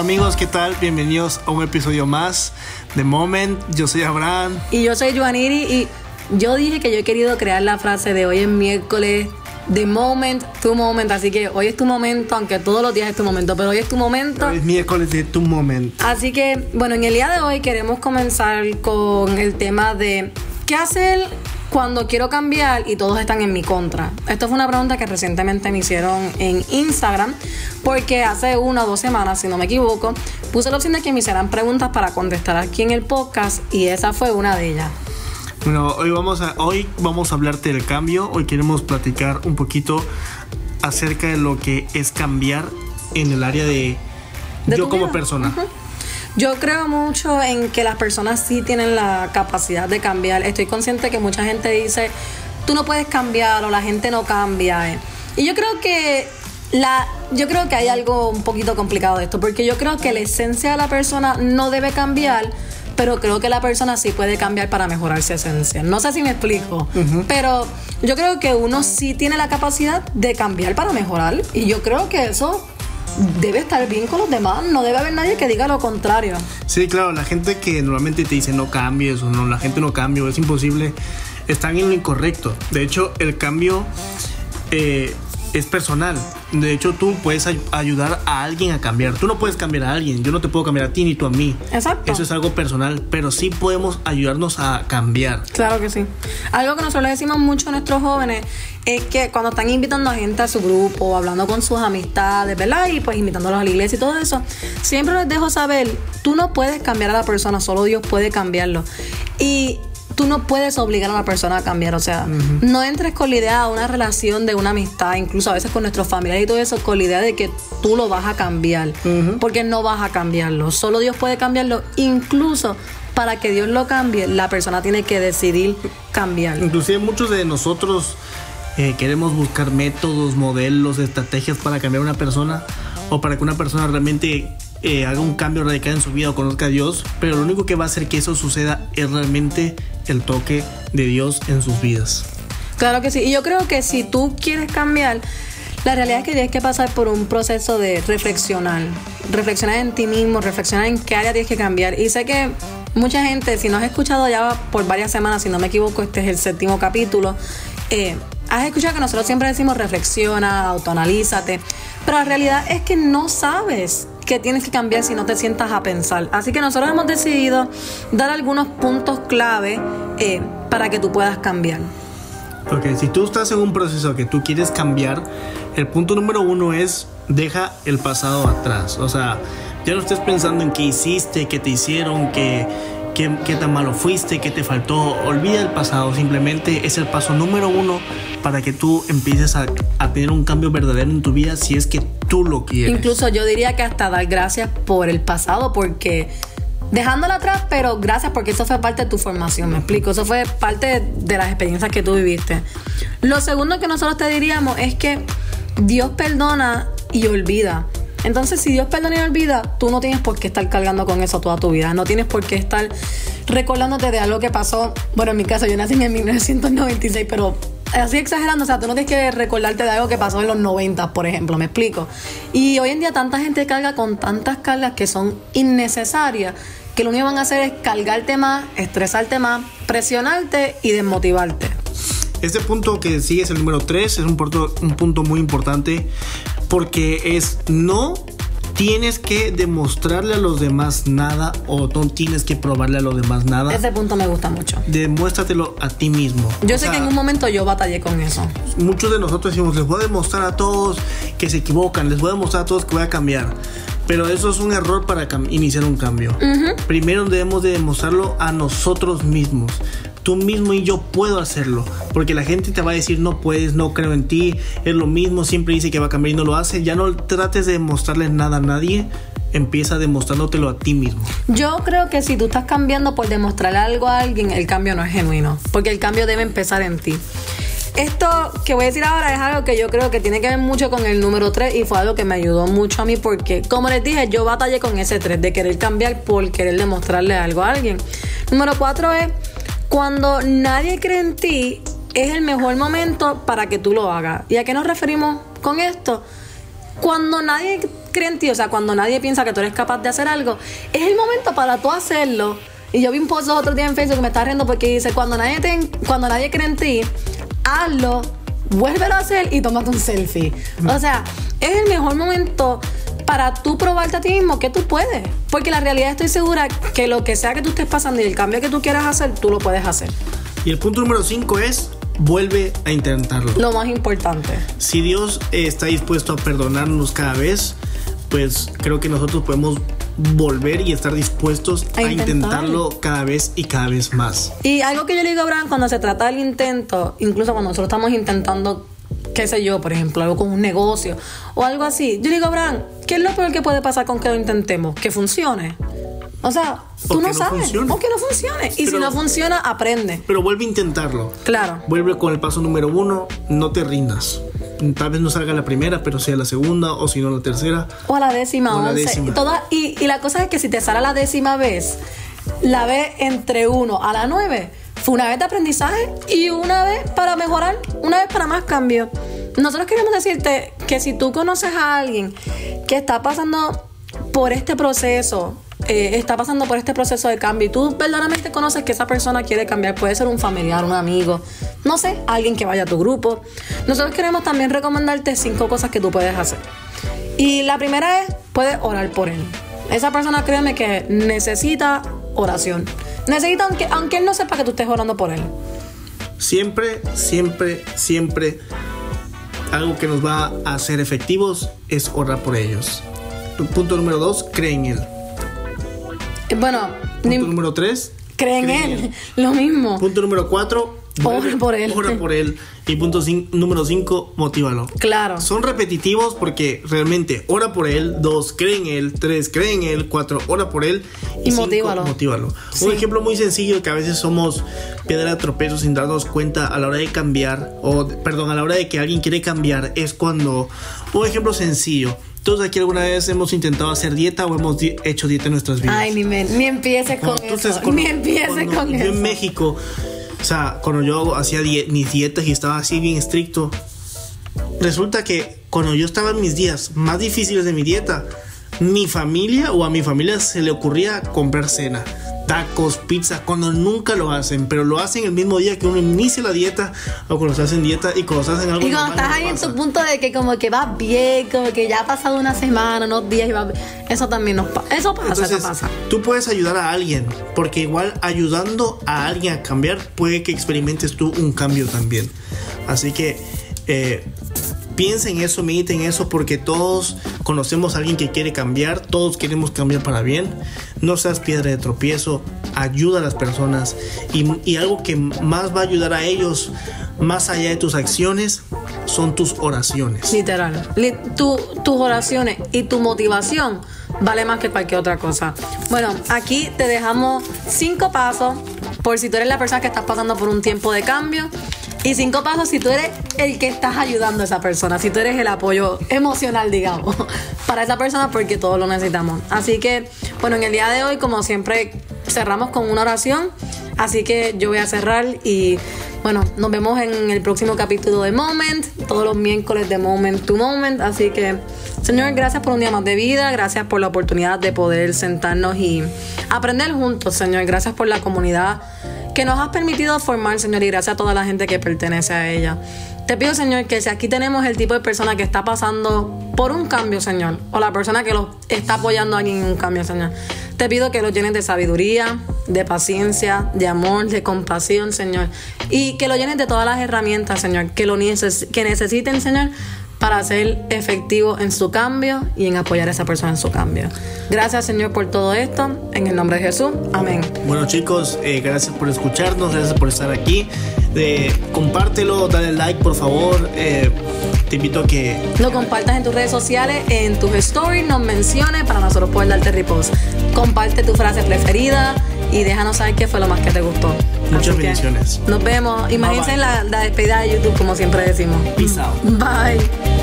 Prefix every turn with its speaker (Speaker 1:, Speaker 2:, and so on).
Speaker 1: Hola amigos, ¿qué tal? Bienvenidos a un episodio más de Moment. Yo soy Abraham.
Speaker 2: Y yo soy Joaniri y yo dije que yo he querido crear la frase de hoy es miércoles, The moment, tu moment. Así que hoy es tu momento, aunque todos los días es tu momento, pero hoy es tu momento.
Speaker 1: Hoy es miércoles de tu moment.
Speaker 2: Así que, bueno, en el día de hoy queremos comenzar con el tema de qué hacer cuando quiero cambiar y todos están en mi contra. Esto fue una pregunta que recientemente me hicieron en Instagram, porque hace una o dos semanas, si no me equivoco, puse la opción de que me hicieran preguntas para contestar aquí en el podcast y esa fue una de ellas.
Speaker 1: Bueno, hoy vamos a, hoy vamos a hablarte del cambio. Hoy queremos platicar un poquito acerca de lo que es cambiar en el área de, yo como persona.
Speaker 2: Yo creo mucho en que las personas sí tienen la capacidad de cambiar. Estoy consciente que mucha gente dice, tú no puedes cambiar o la gente no cambia. Eh". Y yo creo que la, yo creo que hay algo un poquito complicado de esto, porque yo creo que la esencia de la persona no debe cambiar pero creo que la persona sí puede cambiar para mejorar su esencia. No sé si me explico, pero yo creo que uno sí tiene la capacidad de cambiar para mejorar y yo creo que eso debe estar bien con los demás, no debe haber nadie que diga lo contrario.
Speaker 1: Sí, claro, la gente que normalmente te dice no cambies o no, la gente no cambia, es imposible, están en lo incorrecto. De hecho, el cambio eh, es personal. De hecho, tú puedes ayudar a alguien a cambiar. Tú no puedes cambiar a alguien. Yo no te puedo cambiar a ti ni tú a mí.
Speaker 2: Exacto.
Speaker 1: Eso es algo personal, pero sí podemos ayudarnos a cambiar.
Speaker 2: Claro que sí. Algo que nosotros le decimos mucho a nuestros jóvenes es que cuando están invitando a gente a su grupo, hablando con sus amistades, ¿verdad? Y pues invitándolos a la iglesia y todo eso, siempre les dejo saber, tú no puedes cambiar a la persona, solo Dios puede cambiarlo. Y tú no puedes obligar a la persona a cambiar. O sea, no entres con la idea de una relación, de una amistad, incluso a veces con nuestros familiares y todo eso, con la idea de que tú lo vas a cambiar. Porque no vas a cambiarlo. Solo Dios puede cambiarlo. Incluso para que Dios lo cambie, la persona tiene que decidir cambiar.
Speaker 1: Inclusive muchos de nosotros eh, queremos buscar métodos, modelos, estrategias para cambiar a una persona o para que una persona realmente eh, haga un cambio radical en su vida o conozca a Dios, pero lo único que va a hacer que eso suceda es realmente el toque de Dios en sus vidas.
Speaker 2: Claro que sí, y yo creo que si tú quieres cambiar, la realidad es que tienes que pasar por un proceso de reflexionar, reflexionar en ti mismo, reflexionar en qué área tienes que cambiar. Y sé que mucha gente, si no has escuchado ya por varias semanas, si no me equivoco, este es el séptimo capítulo, eh, has escuchado que nosotros siempre decimos reflexiona, autoanalízate, pero la realidad es que no sabes que tienes que cambiar si no te sientas a pensar. Así que nosotros hemos decidido dar algunos puntos clave eh, para que tú puedas cambiar.
Speaker 1: Ok, si tú estás en un proceso que tú quieres cambiar, el punto número uno es deja el pasado atrás. O sea, ya no estés pensando en qué hiciste, qué te hicieron, qué, qué, tan malo fuiste, qué te faltó. Olvida el pasado, simplemente es el paso número uno para que tú empieces a, a tener un cambio verdadero en tu vida si es que tú lo quieres.
Speaker 2: Incluso yo diría que hasta dar gracias por el pasado, porque dejándolo atrás, pero gracias porque eso fue parte de tu formación, me explico, eso fue parte de las experiencias que tú viviste. Lo segundo que nosotros te diríamos es que Dios perdona y olvida. Entonces, si Dios perdona y olvida, tú no tienes por qué estar cargando con eso toda tu vida. No tienes por qué estar recordándote de algo que pasó. Bueno, en mi caso, yo nací en 1996, pero así exagerando, o sea, tú no tienes que recordarte de algo que pasó en los 90, por ejemplo, me explico. Y hoy en día tanta gente carga con tantas cargas que son innecesarias, que lo único que van a hacer es cargarte más, estresarte más, presionarte y desmotivarte.
Speaker 1: Este punto que sigue es el número 3, es un punto, un punto muy importante porque es no tienes que demostrarle a los demás nada o no tienes que probarle a los demás nada.
Speaker 2: Ese punto me gusta mucho.
Speaker 1: Demuéstratelo a ti mismo.
Speaker 2: Yo sé que en un momento yo batallé con eso.
Speaker 1: Muchos de nosotros decimos, les voy a demostrar a todos que se equivocan, les voy a demostrar a todos que voy a cambiar. Pero eso es un error para iniciar un cambio. Primero debemos de demostrarlo a nosotros mismos tú mismo y yo puedo hacerlo. Porque la gente te va a decir no puedes, no creo en ti, es lo mismo, siempre dice que va a cambiar y no lo hace. Ya no trates de demostrarle nada a nadie, empieza demostrándotelo a ti mismo.
Speaker 2: Yo creo que si tú estás cambiando por demostrarle algo a alguien, el cambio no es genuino, porque el cambio debe empezar en ti. Esto que voy a decir ahora es algo que yo creo que tiene que ver mucho con el número 3 y fue algo que me ayudó mucho a mí porque, como les dije, yo batallé con ese 3 de querer cambiar por querer demostrarle algo a alguien. Número 4 es cuando nadie cree en ti, es el mejor momento para que tú lo hagas. ¿Y a qué nos referimos con esto? Cuando nadie cree en ti, o sea, cuando nadie piensa que tú eres capaz de hacer algo, es el momento para tú hacerlo. Y yo vi un post otro día en Facebook que me está riendo porque dice, cuando nadie, te, cuando nadie cree en ti, hazlo, vuélvelo a hacer y tómate un selfie. O sea, es el mejor momento para tú probarte a ti mismo que tú puedes. Porque la realidad estoy segura que lo que sea que tú estés pasando y el cambio que tú quieras hacer, tú lo puedes hacer.
Speaker 1: Y el punto número 5 es vuelve a intentarlo.
Speaker 2: Lo más importante.
Speaker 1: Si Dios está dispuesto a perdonarnos cada vez, pues creo que nosotros podemos volver y estar dispuestos a,
Speaker 2: A intentar.
Speaker 1: intentarlo cada vez y cada vez más.
Speaker 2: Y algo que yo le digo a Abraham cuando se trata del intento, incluso cuando nosotros estamos intentando, qué sé yo, por ejemplo, algo con un negocio o algo así, yo digo Abraham, ¿qué es lo peor que puede pasar con que lo intentemos? Que funcione. O sea,
Speaker 1: O
Speaker 2: tú
Speaker 1: que
Speaker 2: no, sabes. O que no funcione. Y si
Speaker 1: Pero-
Speaker 2: no funciona, aprende.
Speaker 1: Pero vuelve a intentarlo.
Speaker 2: Claro.
Speaker 1: Vuelve con el paso número uno, no te rindas. Tal vez no salga la primera, pero sea la segunda o si no la tercera.
Speaker 2: O a la décima,
Speaker 1: O la
Speaker 2: once.
Speaker 1: décima.
Speaker 2: Toda- y, y la cosa es que si te sale la décima vez, la vez entre uno a la nueve, fue una vez de aprendizaje y una vez para mejorar, una vez para más cambio. Nosotros queremos decirte que si tú conoces a alguien que está pasando por este proceso, eh, está pasando por este proceso de cambio y tú verdaderamente conoces que esa persona quiere cambiar, puede ser un familiar, un amigo, no sé, alguien que vaya a tu grupo. Nosotros queremos también recomendarte cinco cosas que tú puedes hacer. Y la primera es, puedes orar por él. Esa persona, créeme que necesita oración. Necesita, aunque, aunque él no sepa que tú estés orando por él.
Speaker 1: Siempre, siempre, siempre algo que nos va a hacer efectivos es orar por ellos. Punto número dos, cree en él.
Speaker 2: Y Bueno,
Speaker 1: Punto número tres,
Speaker 2: cree en él. Lo mismo.
Speaker 1: Punto número cuatro,
Speaker 2: Ora por él.
Speaker 1: Ora por él. Y punto número cinco, motívalo.
Speaker 2: Claro.
Speaker 1: Son repetitivos porque realmente ora por él, dos, cree en él, tres, cree en él, cuatro, ora por él
Speaker 2: Y
Speaker 1: cinco,
Speaker 2: motívalo.
Speaker 1: motívalo.
Speaker 2: Sí.
Speaker 1: Un ejemplo muy sencillo que a veces somos piedra de tropiezo sin darnos cuenta a la hora de cambiar, o perdón, a la hora de que alguien quiere cambiar, es cuando, un ejemplo sencillo. Todos aquí alguna vez hemos intentado hacer dieta o hemos di- hecho dieta en nuestras vidas.
Speaker 2: Ay, ni, me, ni empieces con
Speaker 1: tú
Speaker 2: eso. ni empieces
Speaker 1: cuando
Speaker 2: con
Speaker 1: yo
Speaker 2: eso.
Speaker 1: en México, o sea, cuando yo hacía mis dietas y estaba así bien estricto, resulta que cuando yo estaba en mis días más difíciles de mi dieta, mi familia o a mi familia se le ocurría comprar cena, tacos, pizza, cuando nunca lo hacen, pero lo hacen el mismo día que uno inicia la dieta o cuando se hacen dieta y cuando se hacen algo
Speaker 2: Y cuando
Speaker 1: normal,
Speaker 2: estás
Speaker 1: no
Speaker 2: ahí en tu punto de que como que vas bien, como que ya ha pasado una semana, unos días y va Eso también nos pasa. Eso pasa,
Speaker 1: Entonces,
Speaker 2: eso pasa.
Speaker 1: tú puedes ayudar a alguien, porque igual ayudando a alguien a cambiar, puede que experimentes tú un cambio también. Así que eh, piensa en eso, medita en eso, porque todos conocemos a alguien que quiere cambiar, todos queremos cambiar para bien. No seas piedra de tropiezo, ayuda a las personas y, algo que más va a ayudar a ellos, más allá de tus acciones, son tus oraciones.
Speaker 2: Literal. Li- tu- tus oraciones y tu motivación vale más que cualquier otra cosa. Bueno, aquí te dejamos cinco pasos por si tú eres la persona que estás pasando por un tiempo de cambio. Y cinco pasos si tú eres el que estás ayudando a esa persona, si tú eres el apoyo emocional, digamos, para esa persona porque todos lo necesitamos. Así que, bueno, en el día de hoy, como siempre, cerramos con una oración. Así que yo voy a cerrar y bueno, nos vemos en el próximo capítulo de Moment, todos los miércoles de Moment to Moment. Así que, Señor, gracias por un día más de vida, gracias por la oportunidad de poder sentarnos y aprender juntos, Señor. Gracias por la comunidad que nos has permitido formar, Señor, y gracias a toda la gente que pertenece a ella. Te pido, Señor, que si aquí tenemos el tipo de persona que está pasando por un cambio, Señor, o la persona que lo está apoyando a alguien en un cambio, Señor, te pido que lo llenes de sabiduría, de paciencia, de amor, de compasión, Señor, y que lo llenes de todas las herramientas, Señor, que lo neces- que necesiten, Señor, para ser efectivo en su cambio y en apoyar a esa persona en su cambio. Gracias, Señor, por todo esto. En el nombre de Jesús. Amén.
Speaker 1: Bueno chicos, eh, gracias por escucharnos, gracias por estar aquí. Eh, compártelo, dale like por favor. Eh, te invito a que
Speaker 2: Lo compartas en tus redes sociales, en tus stories, nos menciones para nosotros poder darte repost. Comparte tu frase preferida y déjanos saber qué fue lo más que te gustó.
Speaker 1: Muchas
Speaker 2: Así
Speaker 1: bendiciones.
Speaker 2: Nos vemos. Imagínense
Speaker 1: bye.
Speaker 2: la, la despedida de YouTube, como siempre decimos.
Speaker 1: Peace out.
Speaker 2: Bye.